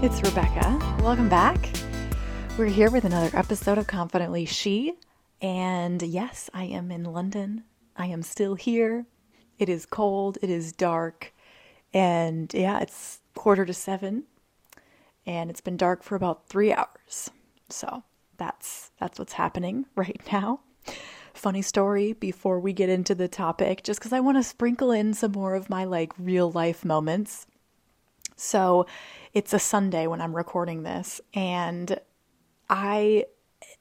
it's Rebekah. Welcome back. We're here with another episode of Confidently She. And yes, I am in London. I am still here. It is cold, it is dark, and yeah, it's quarter to seven, and it's been dark for about three hours. So that's that's what's happening right now. Funny story before we get into the topic, just because I want to sprinkle in some more of my like real life moments. So it's a Sunday when I'm recording this, and I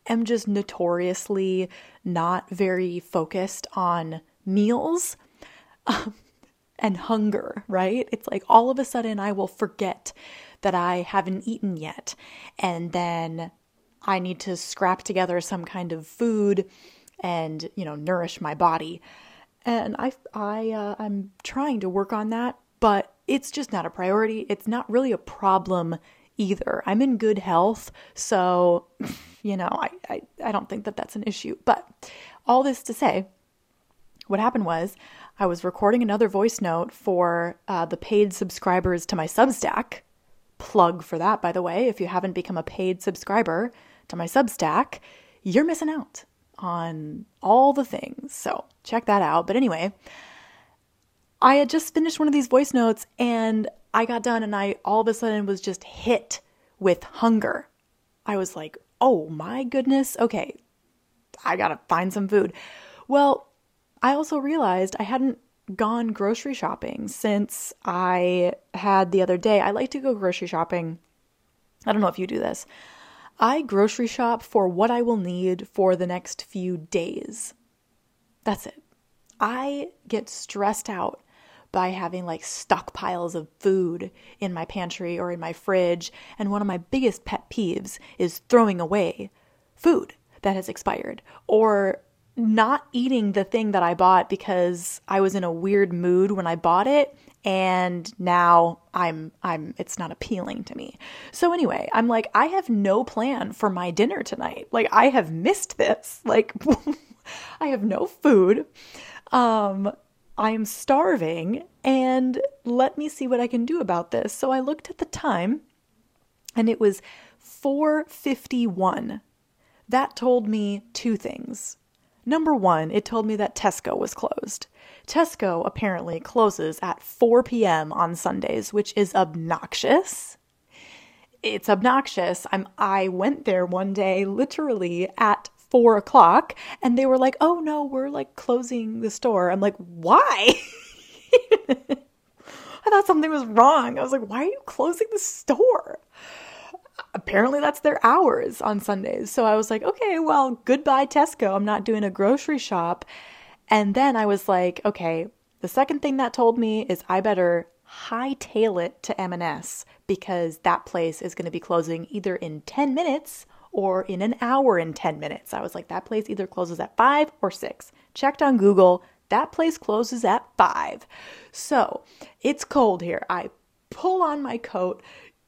am just notoriously not very focused on meals um, and hunger, right? It's like all of a sudden I will forget that I haven't eaten yet. And then I need to scrap together some kind of food and, you know, nourish my body. And I, I, uh, I'm trying to work on that, but it's just not a priority. It's not really a problem either. I'm in good health, so you know, I, I, I don't think that that's an issue. But all this to say, what happened was I was recording another voice note for uh, the paid subscribers to my Substack. Plug for that, by the way. If you haven't become a paid subscriber to my Substack, you're missing out on all the things. So check that out. But anyway, I had just finished one of these voice notes and I got done and I all of a sudden was just hit with hunger. I was like, oh my goodness, okay, I gotta find some food. Well, I also realized I hadn't gone grocery shopping since I had the other day. I like to go grocery shopping. I don't know if you do this. I grocery shop for what I will need for the next few days. That's it. I get stressed out by having like stockpiles of food in my pantry or in my fridge. And one of my biggest pet peeves is throwing away food that has expired or not eating the thing that I bought because I was in a weird mood when I bought it and now I'm I'm it's not appealing to me. So anyway, I'm like I have no plan for my dinner tonight. Like I have missed this. Like I have no food. Um I am starving and let me see what I can do about this. So I looked at the time and it was 451. That told me two things. Number one, it told me that Tesco was closed. Tesco apparently closes at 4 p.m. on Sundays, which is obnoxious. It's obnoxious. I'm I went there one day literally at four o'clock and they were like, oh no, we're like closing the store. I'm like, why? I thought something was wrong. I was like, why are you closing the store? Apparently, that's their hours on Sundays. So I was like, okay, well, goodbye, Tesco. I'm not doing a grocery shop. And then I was like, okay, the second thing that told me is I better hightail it to M&S because that place is going to be closing either in 10 minutes or in an hour and 10 minutes. I was like, that place either closes at 5 or 6. Checked on Google, that place closes at 5. So it's cold here. I pull on my coat,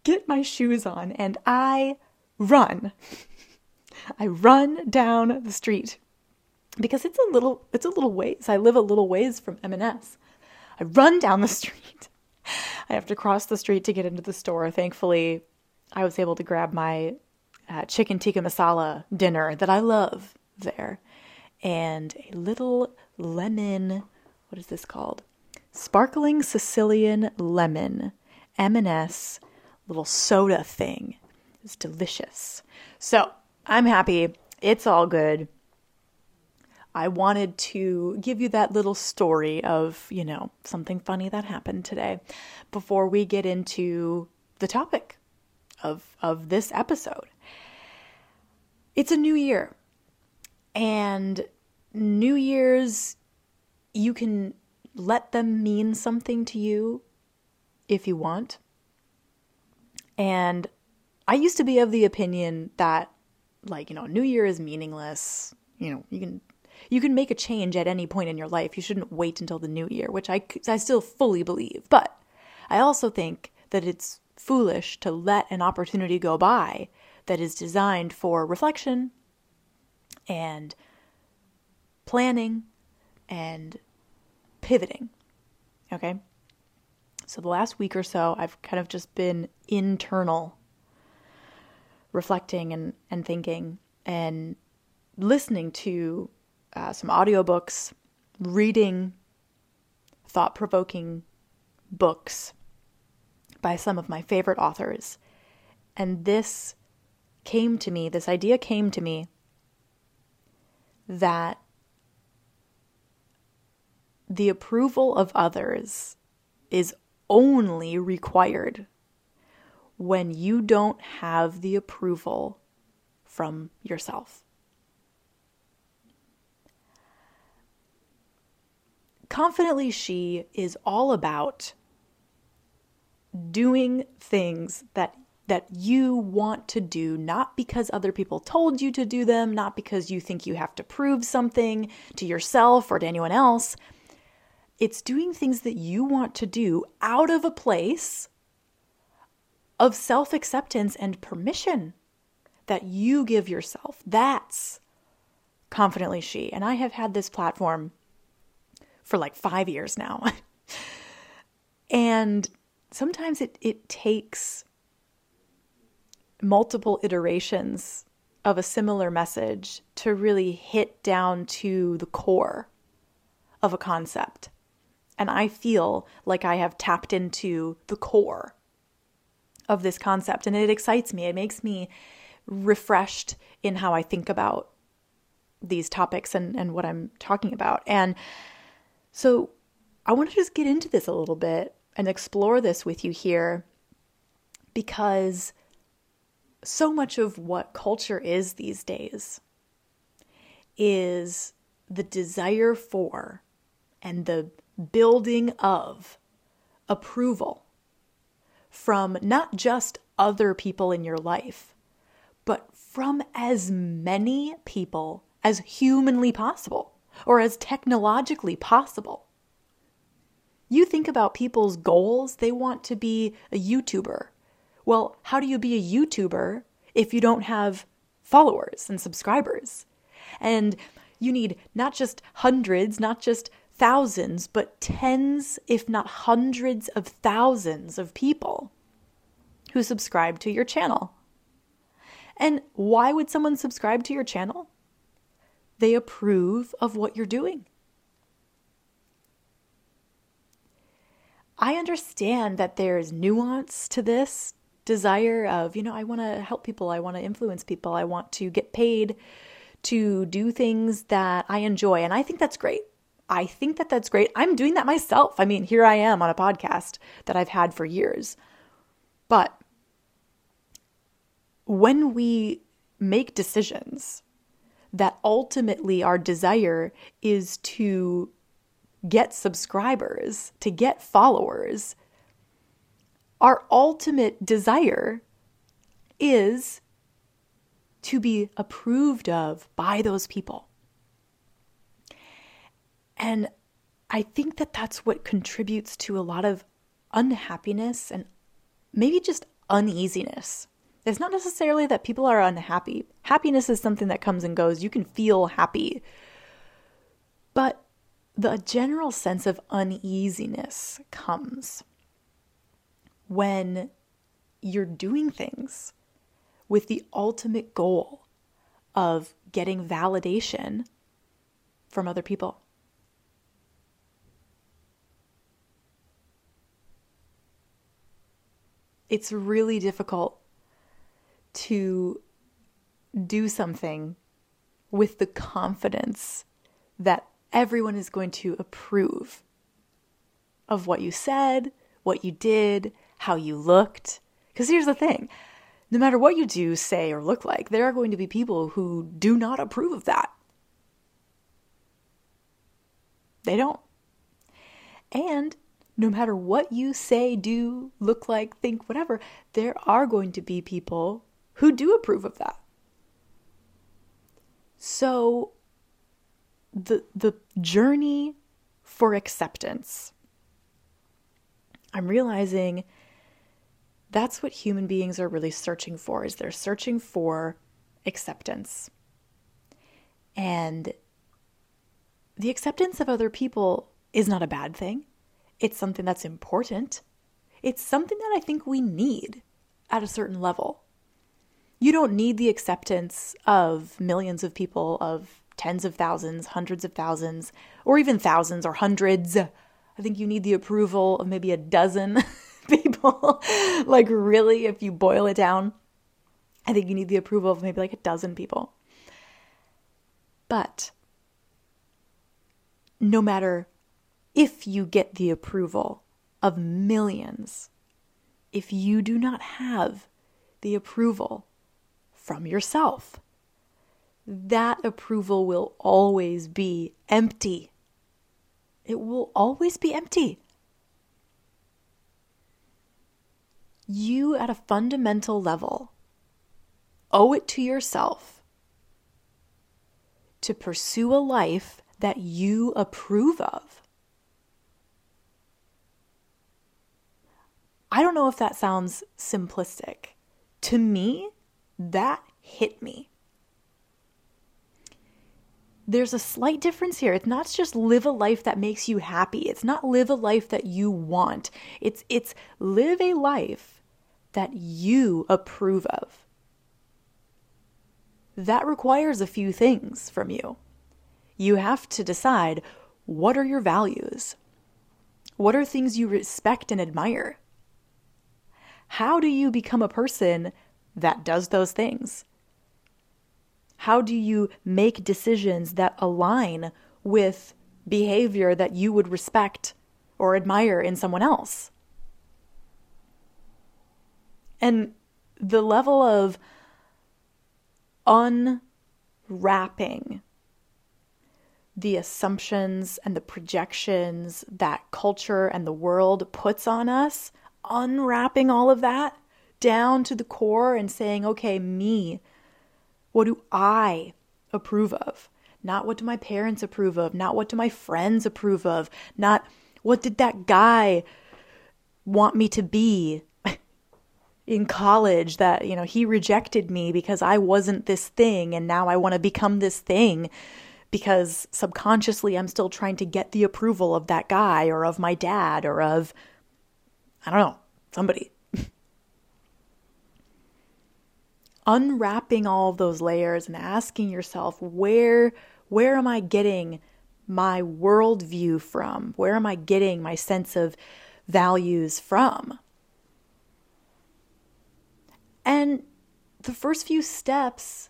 get my shoes on, and I run. I run down the street because it's a little it's a little ways. I live a little ways from M&S. I run down the street. I have to cross the street to get into the store. Thankfully, I was able to grab my uh, chicken tikka masala dinner that I love there, and a little lemon. What is this called? Sparkling Sicilian lemon, M&S little soda thing. It's delicious. So I'm happy. It's all good. I wanted to give you that little story of, you know, something funny that happened today before we get into the topic of of this episode. It's a new year. And New Year's you can let them mean something to you if you want. And I used to be of the opinion that like, you know, New Year is meaningless. You know, you can you can make a change at any point in your life. You shouldn't wait until the new year, which I I still fully believe. But I also think that it's foolish to let an opportunity go by that is designed for reflection and planning and pivoting. Okay? So the last week or so, I've kind of just been internal reflecting and, and thinking and listening to uh, some audiobooks, reading thought provoking books by some of my favorite authors. And this came to me, this idea came to me that the approval of others is only required when you don't have the approval from yourself. Confidently She is all about doing things that that you want to do not because other people told you to do them, not because you think you have to prove something to yourself or to anyone else. It's doing things that you want to do out of a place of self acceptance and permission that you give yourself. That's confidently she. And I have had this platform for like five years now. and sometimes it, it takes multiple iterations of a similar message to really hit down to the core of a concept. And I feel like I have tapped into the core of this concept, and it excites me. It makes me refreshed in how I think about these topics and, and what I'm talking about. And so I want to just get into this a little bit and explore this with you here because so much of what culture is these days is the desire for and the building of approval from not just other people in your life, but from as many people as humanly possible or as technologically possible. You think about people's goals, they want to be a YouTuber. Well, how do you be a YouTuber if you don't have followers and subscribers? And you need not just hundreds, not just thousands, but tens, if not hundreds of thousands of people who subscribe to your channel. And why would someone subscribe to your channel? They approve of what you're doing. I understand that there's nuance to this desire of, you know, I want to help people, I want to influence people, I want to get paid to do things that I enjoy. And I think that's great. I think that that's great. I'm doing that myself. I mean, here I am on a podcast that I've had for years. But when we make decisions that ultimately our desire is to get subscribers, to get followers, our ultimate desire is to be approved of by those people. And I think that that's what contributes to a lot of unhappiness and maybe just uneasiness. It's not necessarily that people are unhappy. Happiness is something that comes and goes. You can feel happy. But the general sense of uneasiness comes when you're doing things with the ultimate goal of getting validation from other people. It's really difficult to do something with the confidence that everyone is going to approve of what you said, what you did, how you looked. Because here's the thing no matter what you do, say, or look like, there are going to be people who do not approve of that. They don't. And no matter what you say, do, look like, think, whatever, there are going to be people who do approve of that. So the the journey for acceptance. I'm realizing that's what human beings are really searching for is they're searching for acceptance. And the acceptance of other people is not a bad thing. It's something that's important. It's something that I think we need at a certain level. You don't need the acceptance of millions of people, of tens of thousands, hundreds of thousands, or even thousands or hundreds. I think you need the approval of maybe a dozen people. like, really, if you boil it down, I think you need the approval of maybe like a dozen people. But no matter if you get the approval of millions, if you do not have the approval from yourself, that approval will always be empty. It will always be empty. You, at a fundamental level, owe it to yourself to pursue a life that you approve of. I don't know if that sounds simplistic. To me, that hit me. There's a slight difference here. It's not just live a life that makes you happy. It's not live a life that you want. It's it's live a life that you approve of. That requires a few things from you. You have to decide what are your values? What are things you respect and admire? How do you become a person that does those things? How do you make decisions that align with behavior that you would respect or admire in someone else? And the level of unwrapping the assumptions and the projections that culture and the world puts on us unwrapping all of that down to the core and saying, okay, me, what do I approve of? Not what do my parents approve of, not what do my friends approve of, not what did that guy want me to be in college that, you know, he rejected me because I wasn't this thing and now I want to become this thing because subconsciously I'm still trying to get the approval of that guy or of my dad or of I don't know, somebody. Unwrapping all of those layers and asking yourself, where where am I getting my worldview from? Where am I getting my sense of values from? And the first few steps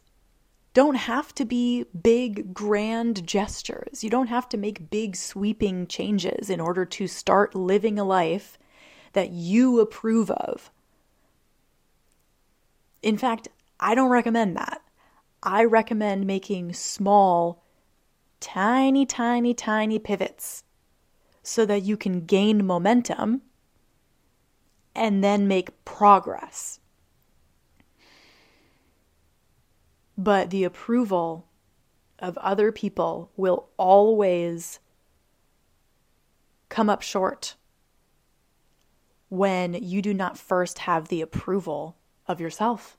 don't have to be big, grand gestures. You don't have to make big, sweeping changes in order to start living a life that you approve of. In fact, I don't recommend that. I recommend making small, tiny, tiny, tiny pivots so that you can gain momentum and then make progress. But the approval of other people will always come up short when you do not first have the approval of yourself.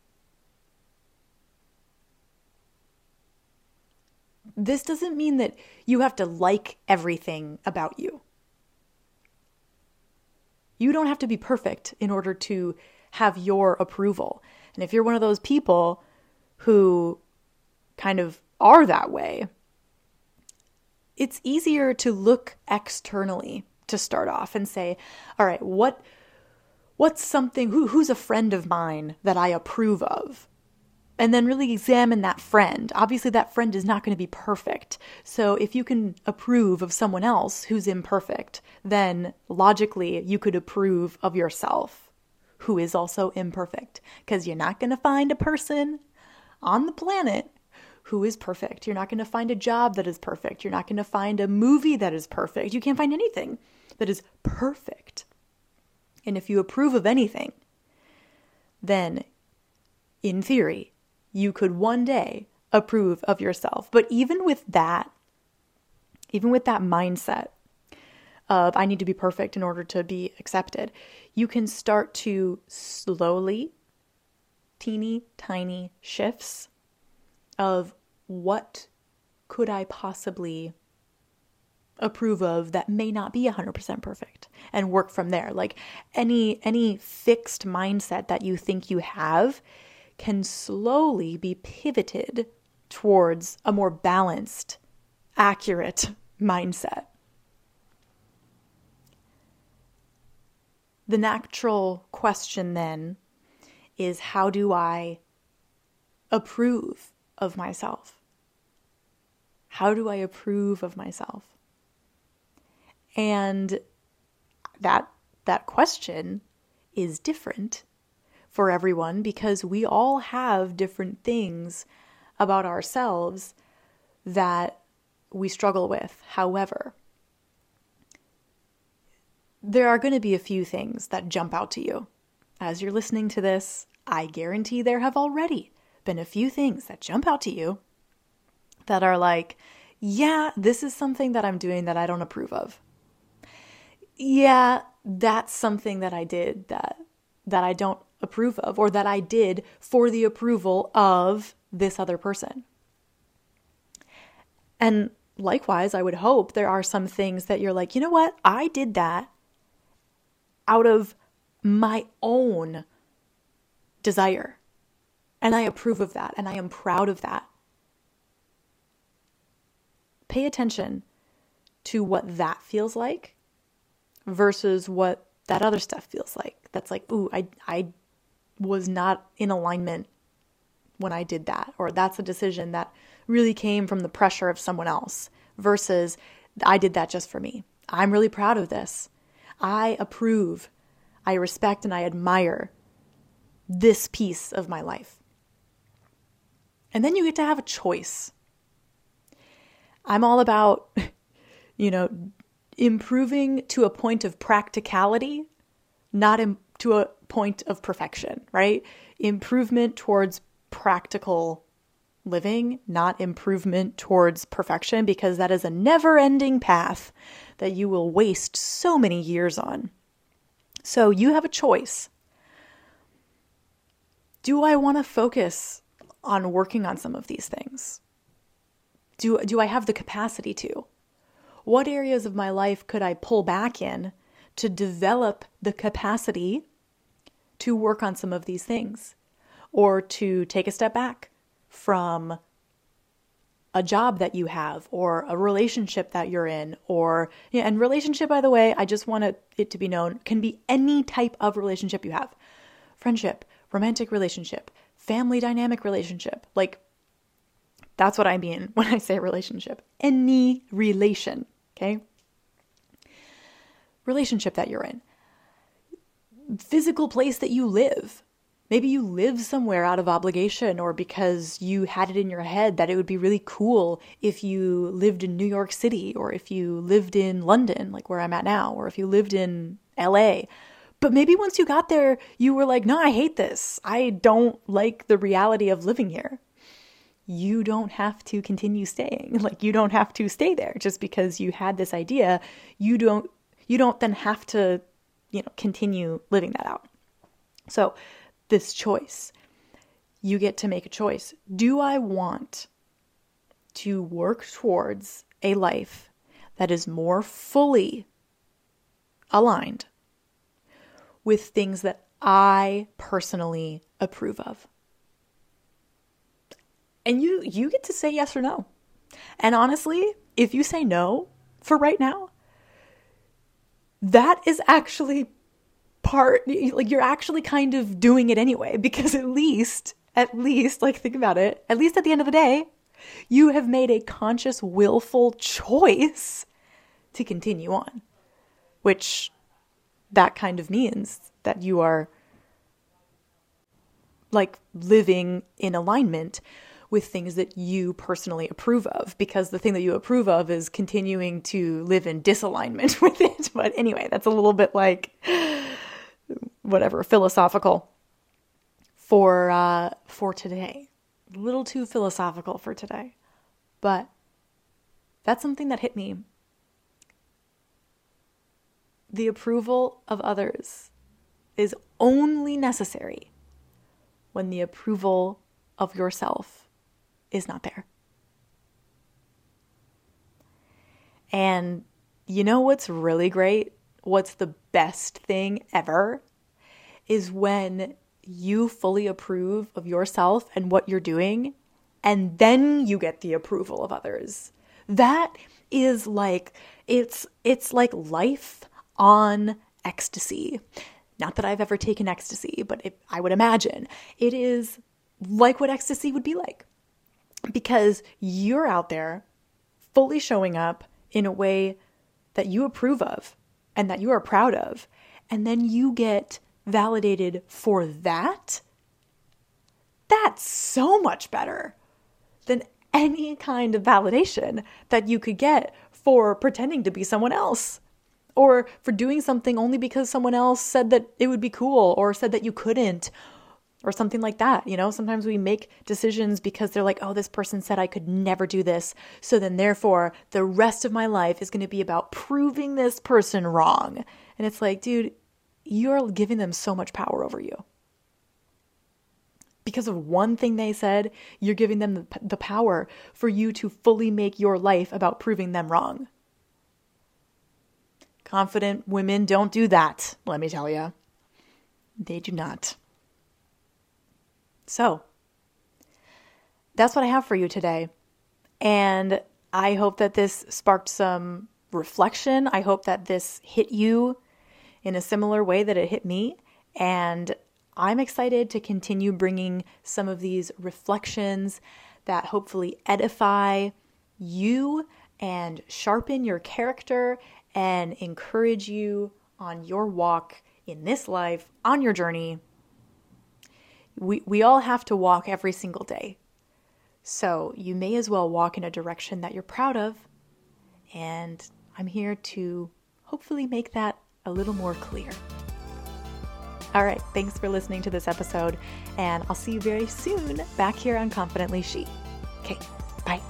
This doesn't mean that you have to like everything about you. You don't have to be perfect in order to have your approval. And if you're one of those people who kind of are that way, it's easier to look externally to start off and say, all right, what what's something who who's a friend of mine that I approve of? And then really examine that friend. Obviously that friend is not going to be perfect. So if you can approve of someone else who's imperfect, then logically you could approve of yourself who is also imperfect because you're not going to find a person on the planet who is perfect. You're not going to find a job that is perfect. You're not going to find a movie that is perfect. You can't find anything that is perfect. And if you approve of anything, then in theory, you could one day approve of yourself. But even with that, even with that mindset of I need to be perfect in order to be accepted, you can start to slowly, teeny tiny shifts of what could I possibly approve of that may not be 100% perfect and work from there like any any fixed mindset that you think you have can slowly be pivoted towards a more balanced, accurate mindset. The natural question then is how do I approve of myself? How do I approve of myself? And that that question is different for everyone because we all have different things about ourselves that we struggle with. However, there are going to be a few things that jump out to you. As you're listening to this, I guarantee there have already been a few things that jump out to you that are like, yeah, this is something that I'm doing that I don't approve of. Yeah, that's something that I did that that I don't approve of or that I did for the approval of this other person. And likewise, I would hope there are some things that you're like, you know what? I did that out of my own desire. And I approve of that and I am proud of that. Pay attention to what that feels like versus what that other stuff feels like. That's like, ooh, I I was not in alignment when I did that, or that's a decision that really came from the pressure of someone else versus I did that just for me. I'm really proud of this. I approve, I respect, and I admire this piece of my life. And then you get to have a choice. I'm all about, you know, improving to a point of practicality, not Im- to a point of perfection, right? Improvement towards practical living, not improvement towards perfection, because that is a never ending path that you will waste so many years on. So you have a choice. Do I want to focus on working on some of these things? Do, do I have the capacity to? What areas of my life could I pull back in to develop the capacity to work on some of these things or to take a step back from a job that you have or a relationship that you're in or yeah, and relationship by the way i just want it to be known can be any type of relationship you have. Friendship romantic relationship family dynamic relationship like that's what i mean when i say relationship. Any relation okay? Relationship that you're in. Physical place that you live Maybe you live somewhere out of obligation or because you had it in your head that it would be really cool if you lived in New York City or if you lived in London, like where I'm at now, or if you lived in LA. But maybe once you got there, you were like, no, I hate this. I don't like the reality of living here. You don't have to continue staying. Like you don't have to stay there just because you had this idea. You don't you don't then have to, you know, continue living that out. So this choice. You get to make a choice. Do I want to work towards a life that is more fully aligned with things that I personally approve of? And you you get to say yes or no. And honestly, if you say no for right now, that is actually part like you're actually kind of doing it anyway because at least at least like think about it at least at the end of the day you have made a conscious willful choice to continue on which that kind of means that you are like living in alignment with things that you personally approve of because the thing that you approve of is continuing to live in disalignment with it. But anyway that's a little bit like whatever philosophical for uh, for today. A little too philosophical for today, but that's something that hit me. The approval of others is only necessary when the approval of yourself is not there. And you know what's really great? What's the best thing ever? Is when you fully approve of yourself and what you're doing, and then you get the approval of others. That is like it's it's like life on ecstasy. Not that I've ever taken ecstasy, but it, I would imagine it is like what ecstasy would be like. Because you're out there fully showing up in a way that you approve of and that you are proud of. And then you get validated for that. That's so much better than any kind of validation that you could get for pretending to be someone else or for doing something only because someone else said that it would be cool or said that you couldn't or something like that. You know, sometimes we make decisions because they're like, oh, this person said I could never do this. So then, therefore, the rest of my life is going to be about proving this person wrong. And it's like, dude, you're giving them so much power over you. Because of one thing they said, you're giving them the, the power for you to fully make your life about proving them wrong. Confident women don't do that, let me tell you. They do not. So, that's what I have for you today. And I hope that this sparked some reflection. I hope that this hit you in a similar way that it hit me. And I'm excited to continue bringing some of these reflections that hopefully edify you and sharpen your character and encourage you on your walk in this life, on your journey we, we all have to walk every single day. So you may as well walk in a direction that you're proud of. And I'm here to hopefully make that a little more clear. All right, thanks for listening to this episode, and I'll see you very soon back here on Confidently She. Okay, bye.